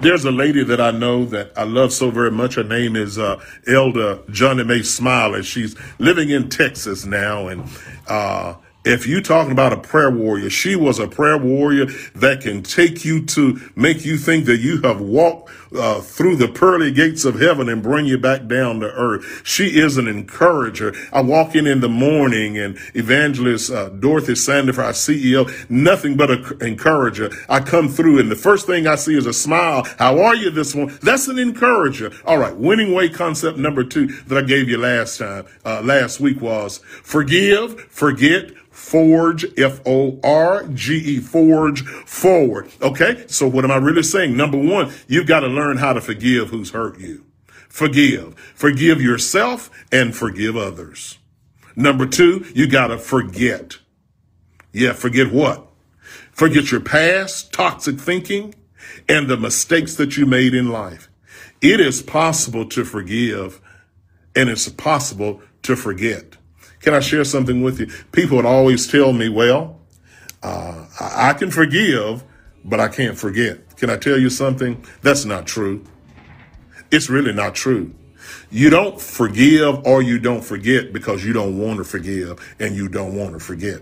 There's a lady that I know that I love so very much. Her name is uh, Elder Johnny Mae Smiley. She's living in Texas now, and uh, if you're talking about a prayer warrior, she was a prayer warrior that can take you to make you think that you have walked uh, through the pearly gates of heaven and bring you back down to earth. She is an encourager. I walk in in the morning and evangelist uh, Dorothy Sandifer, our CEO, nothing but an encourager. I come through and the first thing I see is a smile. How are you this one? That's an encourager. All right. Winning way concept number two that I gave you last time, uh, last week was forgive, forget, Forge, F O R G E, forge forward. Okay. So what am I really saying? Number one, you've got to learn how to forgive who's hurt you. Forgive. Forgive yourself and forgive others. Number two, you got to forget. Yeah, forget what? Forget your past, toxic thinking, and the mistakes that you made in life. It is possible to forgive and it's possible to forget. Can I share something with you? People would always tell me, well, uh, I can forgive, but I can't forget. Can I tell you something? That's not true. It's really not true. You don't forgive or you don't forget because you don't want to forgive and you don't want to forget.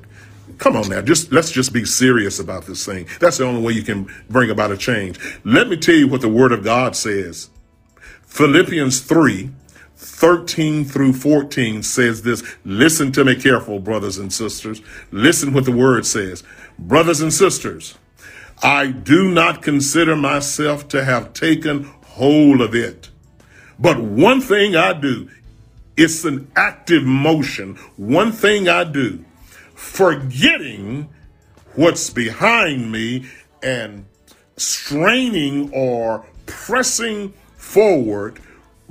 Come on now, just let's just be serious about this thing. That's the only way you can bring about a change. Let me tell you what the word of God says. Philippians 3 13 through 14 says this. Listen to me careful, brothers and sisters. Listen what the word says. Brothers and sisters, I do not consider myself to have taken hold of it. But one thing I do, it's an active motion. One thing I do, forgetting what's behind me and straining or pressing forward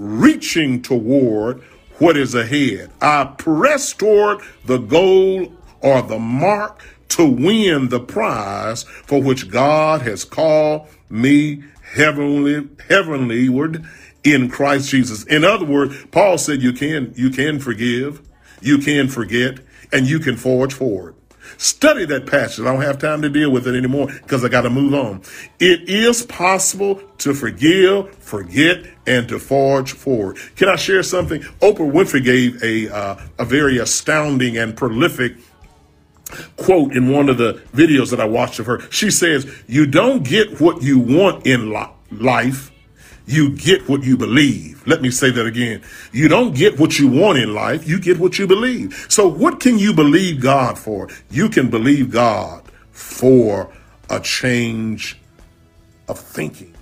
reaching toward what is ahead. I press toward the goal or the mark to win the prize for which God has called me heavenly, heavenlyward in Christ Jesus. In other words, Paul said you can, you can forgive, you can forget, and you can forge forward. Study that passage. I don't have time to deal with it anymore because I got to move on. It is possible to forgive, forget, and to forge forward. Can I share something? Oprah Winfrey gave a uh, a very astounding and prolific quote in one of the videos that I watched of her. She says, "You don't get what you want in life." You get what you believe. Let me say that again. You don't get what you want in life. You get what you believe. So what can you believe God for? You can believe God for a change of thinking.